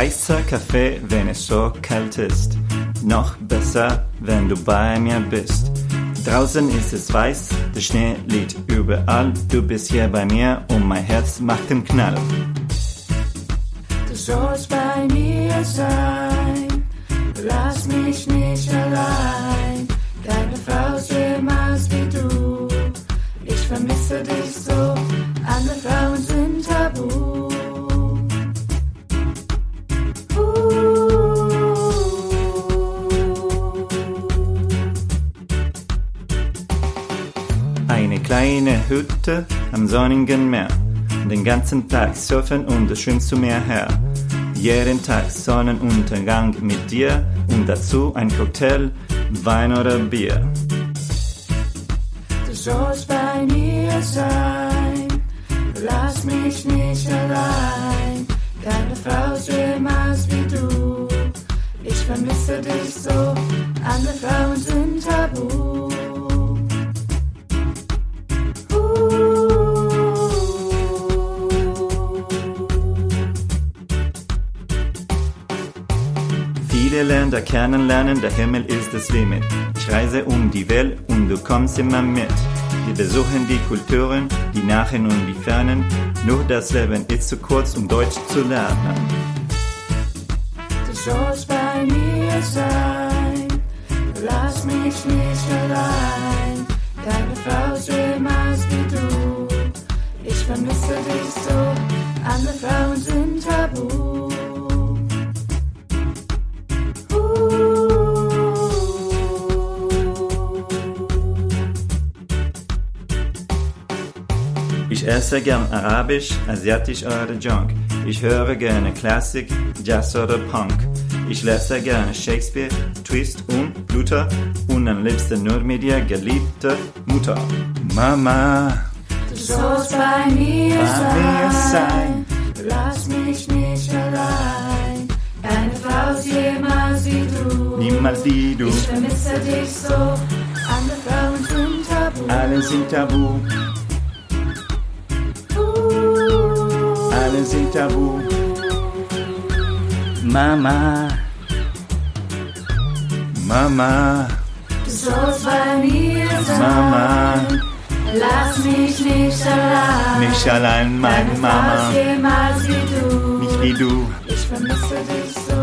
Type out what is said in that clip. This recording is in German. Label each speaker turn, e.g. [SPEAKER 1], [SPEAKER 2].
[SPEAKER 1] Heißer Kaffee, wenn es so kalt ist. Noch besser, wenn du bei mir bist. Draußen ist es weiß, der Schnee liegt überall. Du bist hier bei mir und mein Herz macht den Knall.
[SPEAKER 2] Du sollst bei mir sein, lass mich nicht allein.
[SPEAKER 1] Eine kleine Hütte am sonnigen Meer. Den ganzen Tag surfen und schwimmst zu mir her. Jeden Tag Sonnenuntergang mit dir und dazu ein Cocktail, Wein oder Bier.
[SPEAKER 2] Du sollst bei mir sein, lass mich nicht allein. Keine Frau jemals wie du. Ich vermisse dich so, andere Frauen sind tabu.
[SPEAKER 1] Viele Länder kennenlernen, der Himmel ist das Limit. Ich reise um die Welt und du kommst immer mit. Wir besuchen die Kulturen, die Nachen und die Fernen. Nur das Leben ist zu kurz, um Deutsch zu lernen.
[SPEAKER 2] Du sollst bei mir sein, lass mich nicht allein. Keine Frau ist jemals wie du. Ich vermisse dich so, andere Frauen sind tabu.
[SPEAKER 1] Ich esse gern Arabisch, Asiatisch oder Junk. Ich höre gerne Klassik, Jazz oder Punk. Ich lese gerne Shakespeare, Twist und Luther und am liebsten nur mit dir geliebte Mutter. Mama,
[SPEAKER 2] Du sollst bei mir
[SPEAKER 1] bei mir
[SPEAKER 2] sein,
[SPEAKER 1] sein.
[SPEAKER 2] lass mich nicht allein. Keine Frau ist jemals wie du.
[SPEAKER 1] Niemals wie du,
[SPEAKER 2] Ich vermisse dich so, andere Frauen sind tabu.
[SPEAKER 1] alle sind tabu, alle sind tabu. Mama, Mama,
[SPEAKER 2] Du sollst bei mir sein,
[SPEAKER 1] Mama,
[SPEAKER 2] lass mich nicht allein.
[SPEAKER 1] nicht allein, meine Mama,
[SPEAKER 2] ist jemals wie du.
[SPEAKER 1] nicht wie du.
[SPEAKER 2] Ich vermisse dich so,